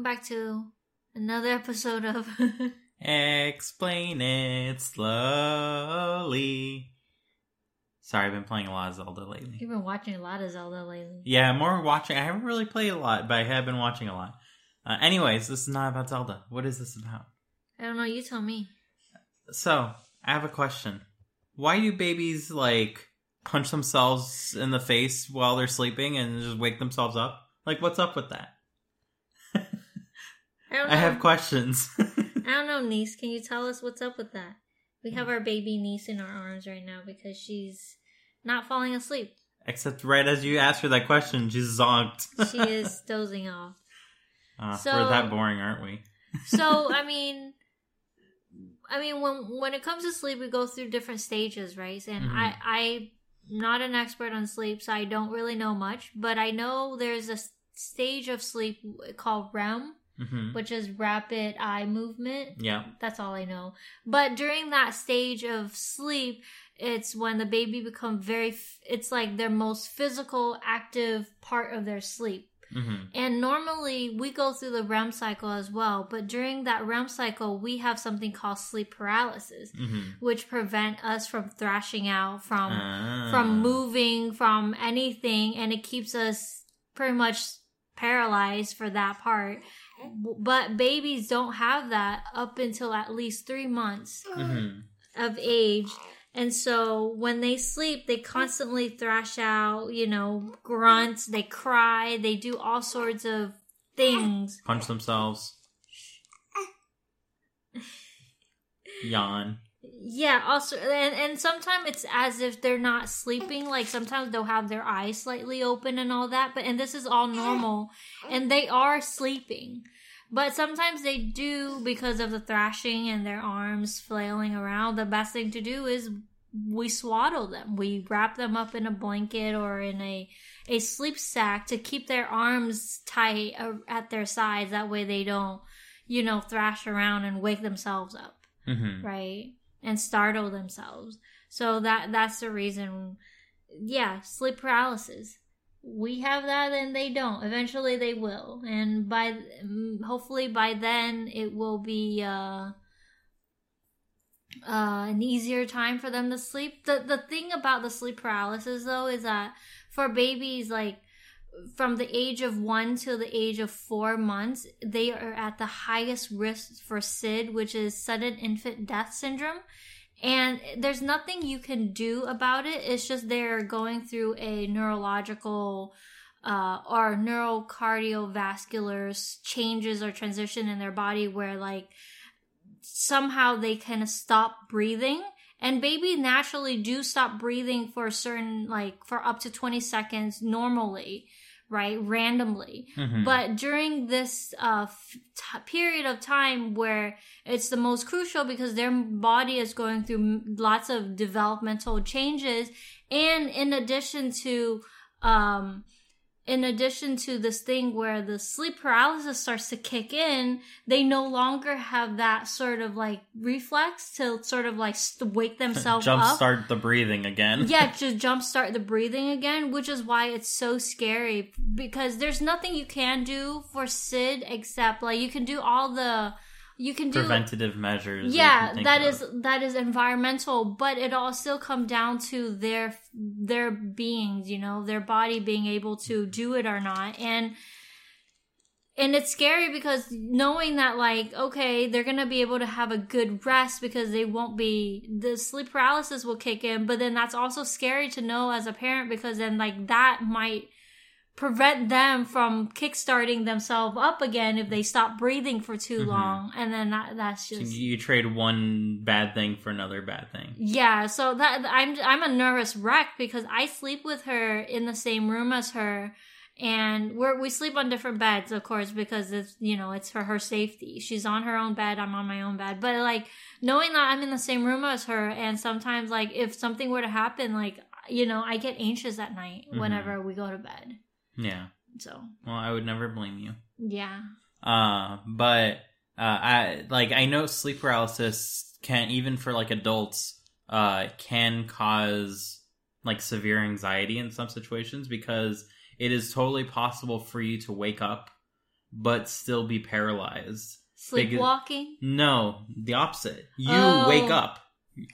welcome back to another episode of Explain it slowly. Sorry, I've been playing a lot of Zelda lately. You've been watching a lot of Zelda lately. Yeah, more watching. I haven't really played a lot, but I have been watching a lot. Uh, anyways, this is not about Zelda. What is this about? I don't know, you tell me. So, I have a question. Why do babies, like, punch themselves in the face while they're sleeping and just wake themselves up? Like, what's up with that? I don't know. I have questions. I don't know, niece. Can you tell us what's up with that? We have our baby niece in our arms right now because she's not falling asleep. Except right as you asked her that question, she's zonked. She is dozing off. Uh, So- we're that boring, aren't we? So, I mean, I mean, when when it comes to sleep, we go through different stages, right? And Mhm. I I'm not an expert on sleep, so I don't really know much. But I know there's a stage of sleep called REM, hmm which is rapid eye movement. Yeah. That's all I know. But during that stage of sleep, it's when the baby become very. f- It's like their most physical, active part of their sleep. hmm And normally we go through the REM cycle as well, but during that REM cycle, we have something called sleep paralysis, hmm which prevent us from thrashing out, from Ah. from moving, from anything, and it keeps us pretty much paralyzed for that part. But babies don't have that up until at least three months hmm of age. And so when they sleep, they constantly thrash out, you know, grunt, they cry, they do all sorts of things. Punch themselves. Yawn. Yeah, also and and sometimes it's as if they're not sleeping, like sometimes they'll have their eyes slightly open and all that, but and this is all normal and they are sleeping. But sometimes they do because of the thrashing and their arms flailing around. The best thing to do is we swaddle them. We wrap them up in a blanket or in a a sleep sack to keep their arms tight uh, at their sides. That way they don't, you know, thrash around and wake themselves up hmm right and startle themselves. So that that's the reason yeah sleep paralysis. We have that and they don't. Eventually they will. And by mm, hopefully by then it will be uh uh an easier time for them to sleep. The the thing about the sleep paralysis though is that for babies like from the age of one till the age of four months, they are at the highest risk for SID, which is sudden infant death syndrome. And there's nothing you can do about it. It's just they're going through a neurological uh, or neurocardiovascular changes or transition in their body where, like, somehow they kind of stop breathing. And babies naturally do stop breathing for a certain, like, for up to 20 seconds normally, right? Randomly. hmm But during this uh, f- t- period of time where it's the most crucial because their body is going through m- lots of developmental changes, and in addition to, um, in addition to this thing where the sleep paralysis starts to kick in, they no longer have that sort of like reflex to sort of like st- wake themselves up Jumpstart the breathing again. yeah, just jumpstart the breathing again, which is why it's so scary because there's nothing you can do for SID except like you can do all the you can do Preventative measures. yeah that is that is environmental but it all still come down to their their beings you know their body being able to do it or not and and it's scary because knowing that like okay they're gonna be able to have a good rest because they won't be the sleep paralysis will kick in but then that's also scary to know as a parent because then like that might prevent them from kickstarting themselves up again if they stop breathing for too Mhm. long and then that, that's So just you trade one bad thing for another bad thing. yeah so that i'm i'm a nervous wreck because i sleep with her in the same room as her and we're we sleep on different beds of course because it's you know it's for her safety she's on her own bed i'm on my own bed but like knowing that i'm in the same room as her and sometimes like if something were to happen like you know i get anxious at night Mhm. whenever we go to bed Yeah. so Well, I would never blame you. yeah Uh, but uh, I like I know sleep paralysis can even for like adults uh can cause like severe anxiety in some situations because it is totally possible for you to wake up but still be paralyzed. Big- Sleepwalking. No, the opposite. You Oh. wake up,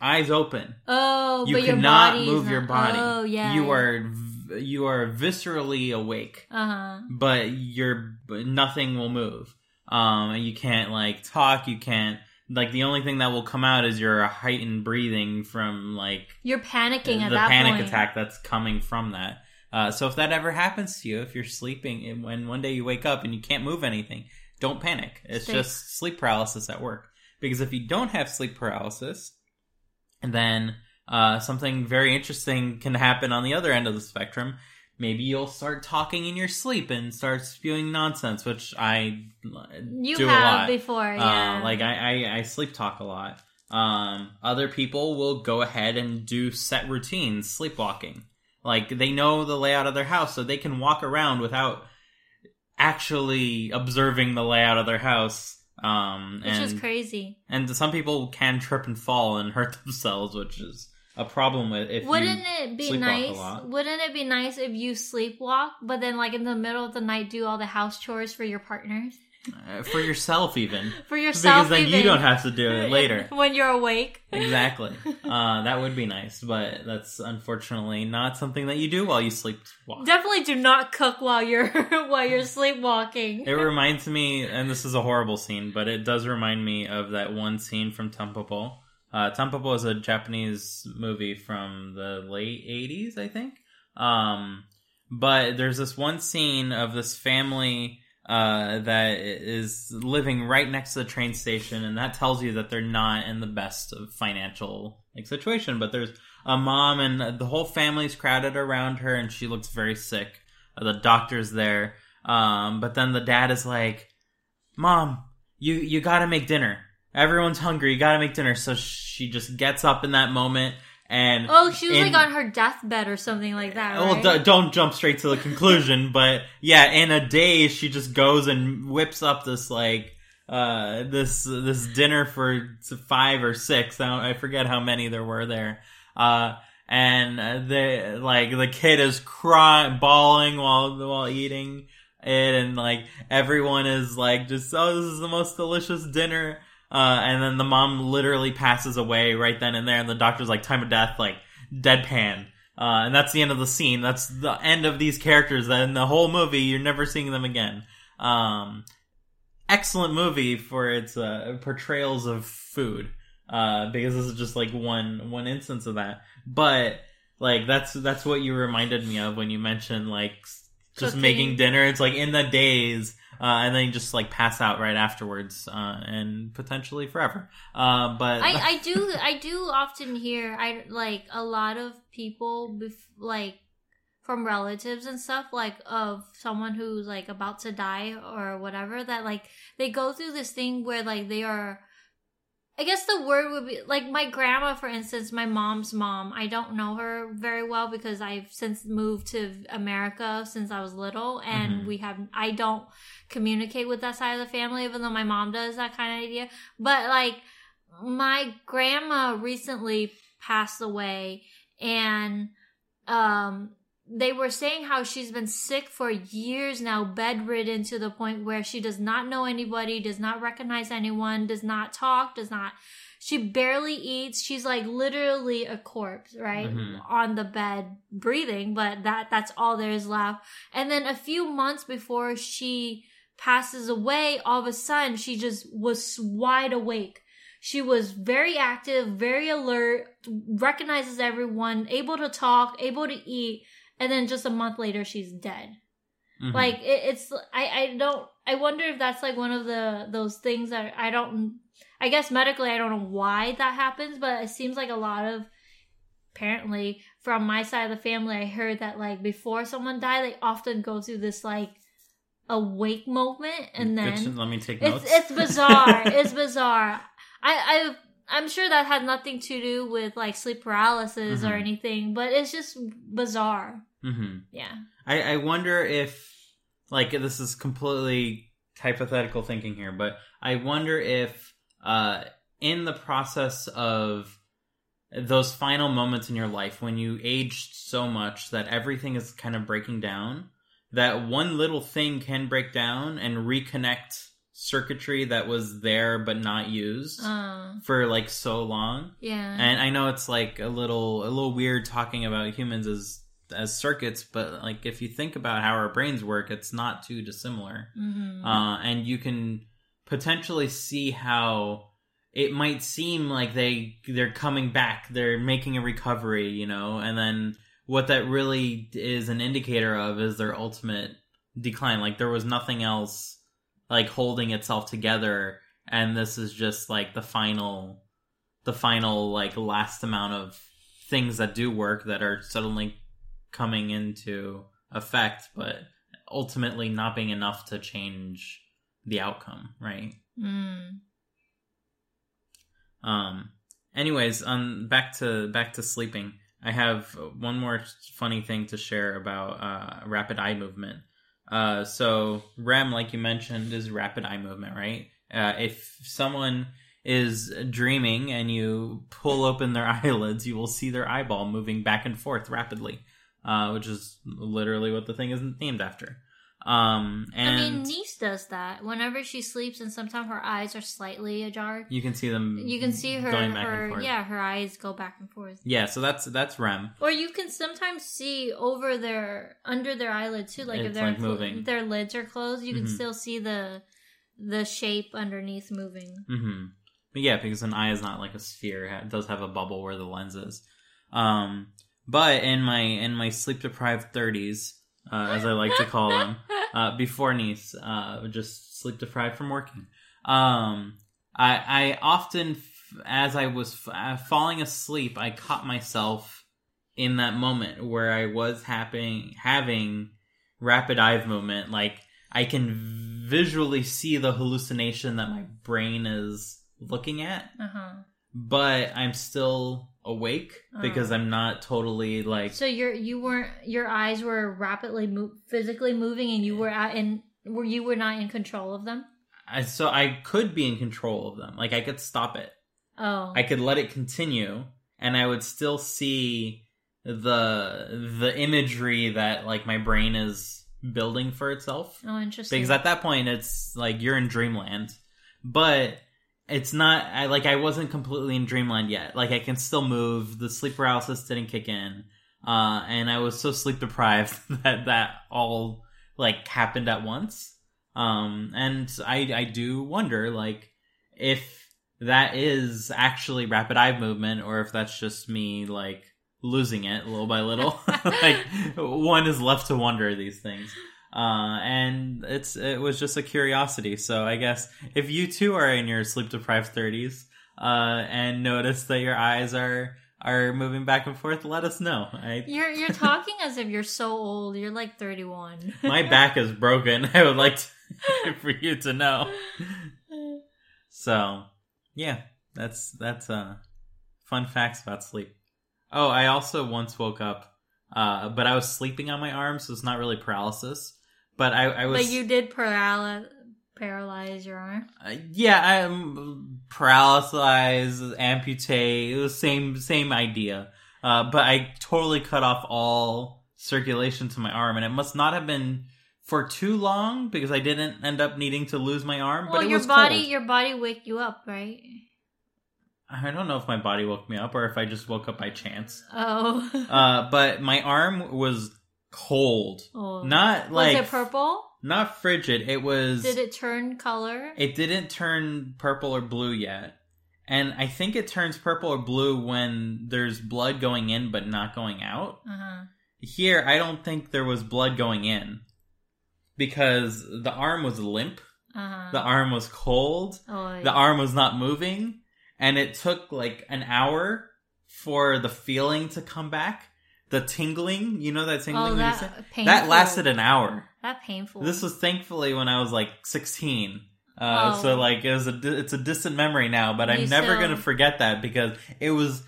eyes open. Oh, You but your cannot body's move your not- body. Oh, yeah. You are v- you are viscerally awake, Uh huh. but you're nothing will move. Um, and you can't like talk. You can't like the only thing that will come out is your heightened breathing from like You're panicking at the that panic point. attack that's coming from that. Uh, so if that ever happens to you, if you're sleeping and when one day you wake up and you can't move anything, don't panic. It's Stay- just sleep paralysis at work. Because if you don't have sleep paralysis, then uh, something very interesting can happen on the other end of the spectrum. Maybe you'll start talking in your sleep and start spewing nonsense, which I uh, You do a lot. before, yeah. Uh, like I, I, I sleep talk a lot. Um, other people will go ahead and do set routines, sleepwalking. Like they know the layout of their house, so they can walk around without actually observing the layout of their house. Um, which and is crazy. and some people can trip and fall and hurt themselves, which is a problem with if Wouldn't you it be nice? Wouldn't it be nice if you sleepwalk, but then like in the middle of the night do all the house chores for your partners, uh, for yourself even for yourself? because then you don't have to do it later. when you're awake. exactly. Uh, that would be nice, but that's unfortunately not something that you do while you sleepwalk. Definitely do not cook while you're while you're sleepwalking. It reminds me, and this is a horrible scene, but it does remind me of that one scene from Tampopo. Uh, Tampopo is a Japanese movie from the late 80s, I think. Um, but there's this one scene of this family uh, that is living right next to the train station, and that tells you that they're not in the best of financial like situation. But there's a mom, and the whole family's crowded around her, and she looks very sick. Uh, the doctor's there, um, but then the dad is like, "Mom, you you got to make dinner. Everyone's hungry. You got to make dinner." So she just gets up in that moment and Oh, she was in- like on her deathbed or something like that. well, right? d- don't jump straight to the conclusion, but yeah, in a day she just goes and whips up this like uh this this dinner for five or six. I, don't, I forget how many there were there. Uh and the like the kid is crying, bawling while while eating it, and like everyone is like just oh this is the most delicious dinner. Uh, and then the mom literally passes away right then and there, and the doctor's like time of death, like deadpan. Uh, and that's the end of the scene. That's the end of these characters. That in the whole movie, you're never seeing them again. Um, excellent movie for its uh, portrayals of food. Uh, because this is just like one one instance of that. But like that's that's what you reminded me of when you mentioned like just Cooking. making dinner. It's like in the days. Uh, and then just like pass out right afterwards, uh, and potentially forever. Uh, but I, I do I do often hear I like a lot of people bef- like from relatives and stuff like of someone who's like about to die or whatever that like they go through this thing where like they are I guess the word would be like my grandma, for instance, my mom's mom. I don't know her very well because I've since moved to America since I was little, and Mhm. we have I don't communicate with that side of the family, even though my mom does that kind of idea. But like my grandma recently passed away, and um they were saying how she's been sick for years now, bedridden to the point where she does not know anybody, does not recognize anyone, does not talk, does not. She barely eats. She's like literally a corpse, right? Mhm. On the bed, breathing, but that, that's all there is left. And then a few months before she passes away, all of a sudden she just was wide awake. She was very active, very alert, recognizes everyone, able to talk, able to eat, and then just a month later she's dead. Mhm. Like it, it's I I don't I wonder if that's like one of the those things that I don't I guess medically I don't know why that happens, but it seems like a lot of apparently from my side of the family I heard that like before someone died they often go through this like awake moment and then to- let me take it's notes. it's bizarre. it's bizarre. I I I'm sure that had nothing to do with like sleep paralysis or Mhm. anything, but it's just bizarre. hmm Yeah. I, I wonder if, like, this is completely hypothetical thinking here, but I wonder if, uh, in the process of those final moments in your life when you aged so much that everything is kind of breaking down, that one little thing can break down and reconnect circuitry that was there but not used Uh, for like so long. yeah. And I know it's like a little a little weird talking about humans as as circuits, but like if you think about how our brains work, it's not too dissimilar. Mhm. Uh, and you can potentially see how it might seem like they they're coming back, they're making a recovery, you know, and then what that really is an indicator of is their ultimate decline. Like there was nothing else like holding itself together, and this is just like the final, the final like last amount of things that do work that are suddenly coming into effect, but ultimately not being enough to change the outcome, right? Mm. Um. Anyways, um, back to back to sleeping. I have one more funny thing to share about uh, rapid eye movement. Uh, so REM, like you mentioned, is rapid eye movement, right? Uh, if someone is dreaming and you pull open their eyelids, you will see their eyeball moving back and forth rapidly, uh, which is literally what the thing is named after. Um, and I mean, niece does that whenever she sleeps, and sometimes her eyes are slightly ajar. you can see them. You can see her, going back and her forth. yeah, her eyes go back and forth. Yeah, so that's that's REM. Or you can sometimes see over their under their eyelid too, like if It's, they're like, moving. their lids are closed, you can Mhm. still see the the shape underneath moving. hmm But yeah, because an eye is not like a sphere; it does have a bubble where the lens is. Um, but in my in my sleep deprived thirties, uh, as I like to call them, uh, before niece, uh, just sleep deprived from working. Um, I I often, as I was f- uh, falling asleep, I caught myself in that moment where I was having having rapid eye movement. Like I can visually see the hallucination that my brain is looking at, Uh huh. but I'm still awake because Oh. I'm not totally like So your you weren't your eyes were rapidly mo- physically moving, and you were at in were you were not in control of them. I, so I could be in control of them. Like I could stop it. Oh, I could let it continue and I would still see the the imagery that like my brain is building for itself. oh, interesting. Because at that point it's like you're in dreamland. But it's not I like I wasn't completely in dreamland yet. Like I can still move. The sleep paralysis didn't kick in. Uh and I was so sleep deprived that that all like happened at once. Um and I I do wonder like if that is actually rapid eye movement or if that's just me like losing it little by little. like one is left to wonder these things. Uh, and it's it was just a curiosity. So I guess if you too are in your sleep deprived thirties uh, and notice that your eyes are are moving back and forth, let us know. I, you're you're talking as if you're so old. You're like thirty one. my back is broken. I would like to, for you to know. So yeah, that's that's uh fun facts about sleep. Oh, I also once woke up, uh, but I was sleeping on my arm, so it's not really paralysis. But I, I was But you did paralyze paralyze your arm. Uh, yeah, I'm paralyzed, amputate. It was same same idea. Uh, but I totally cut off all circulation to my arm, and it must not have been for too long because I didn't end up needing to lose my arm. Well, but it your body cold. your body wake you up, right? I don't know if my body woke me up or if I just woke up by chance. Oh. Uh, but my arm was cold, oh. not was like it purple? not frigid. It was. Did it turn color? It didn't turn purple or blue yet. And I think it turns purple or blue when there's blood going in but not going out. Uh huh. Here, I don't think there was blood going in because the arm was limp, Uh huh. the arm was cold, oh, the arm was not moving, and it took like an hour for the feeling to come back. The tingling, you know that tingling oh, you that that lasted an hour. That painful. This was thankfully when I was like 16. Uh, Oh. So like it was a it's a distant memory now, but I'm never still- gonna forget that because it was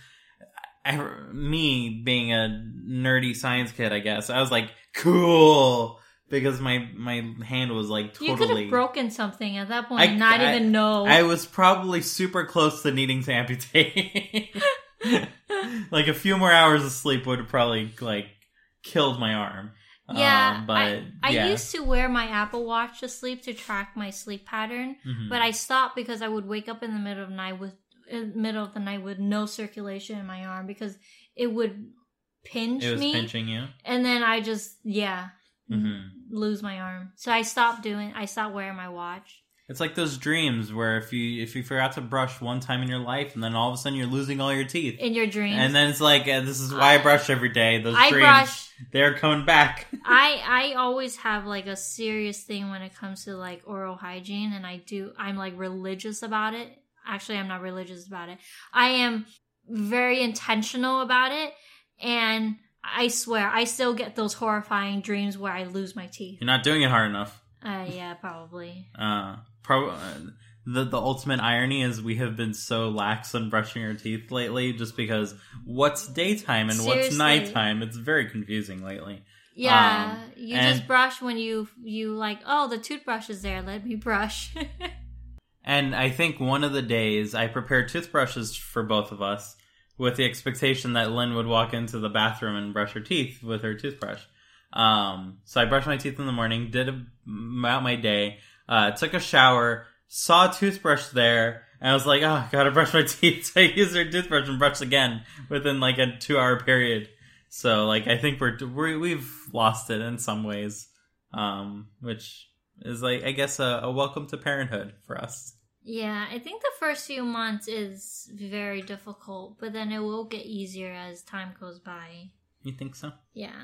I, me being a nerdy science kid. I guess I was like cool because my my hand was like you could have broken something at that point, I- and not I- even know. I was probably super close to needing to amputate. like a few more hours of sleep would have probably like killed my arm. Yeah, Um, but I, I yeah. used to wear my Apple Watch to sleep to track my sleep pattern, Mhm. but I stopped because I would wake up in the middle of the night with in the middle of the night with no circulation in my arm because it would pinch it was me, pinching you. and then I just yeah Mhm. lose my arm. So I stopped doing. I stopped wearing my watch. It's like those dreams where if you if you forgot to brush one time in your life, and then all of a sudden you're losing all your teeth, In your dreams, and then it's like uh, this is why I brush every day. Those I dreams, brush. they're coming back. I I always have like a serious thing when it comes to like oral hygiene and I do I'm like religious about it. Actually, I'm not religious about it. I am very intentional about it and I swear I still get those horrifying dreams where I lose my teeth. You're not doing it hard enough. Uh yeah, probably. Uh, pro- uh, the the ultimate irony is we have been so lax on brushing our teeth lately, just because what's daytime and what's nighttime. It's very confusing lately. Yeah, Um, you and- just brush when you you like, "Oh, the toothbrush is there. Let me brush." And I think one of the days I prepared toothbrushes for both of us with the expectation that Linh would walk into the bathroom and brush her teeth with her toothbrush. Um, so I brushed my teeth in the morning, did about my day, uh, took a shower, saw a toothbrush there, and I was like, oh, gotta brush my teeth. So I used her toothbrush and brushed again within like a two hour period. So like I think we're, we're we've lost it in some ways, um, which is like I guess a, a welcome to parenthood for us. Yeah, I think the first few months is very difficult, but then it will get easier as time goes by. You think so? Yeah.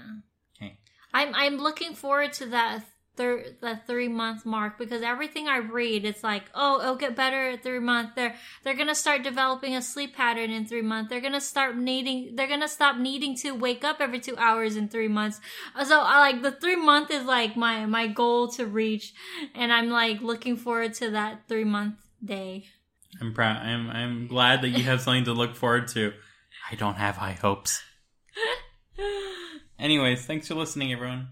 Okay. I'm I'm looking forward to that thir- that three month mark because everything I read, it's like, oh, it'll get better at three month. They're they're gonna start developing a sleep pattern in three months. They're gonna start needing. They're gonna stop needing to wake up every two hours in three months. Uh, so I like the three month is like my my goal to reach, and I'm like looking forward to that three month day. I'm proud. I'm I'm glad that you have something to look forward to. I don't have high hopes. Anyways, thanks for listening, everyone.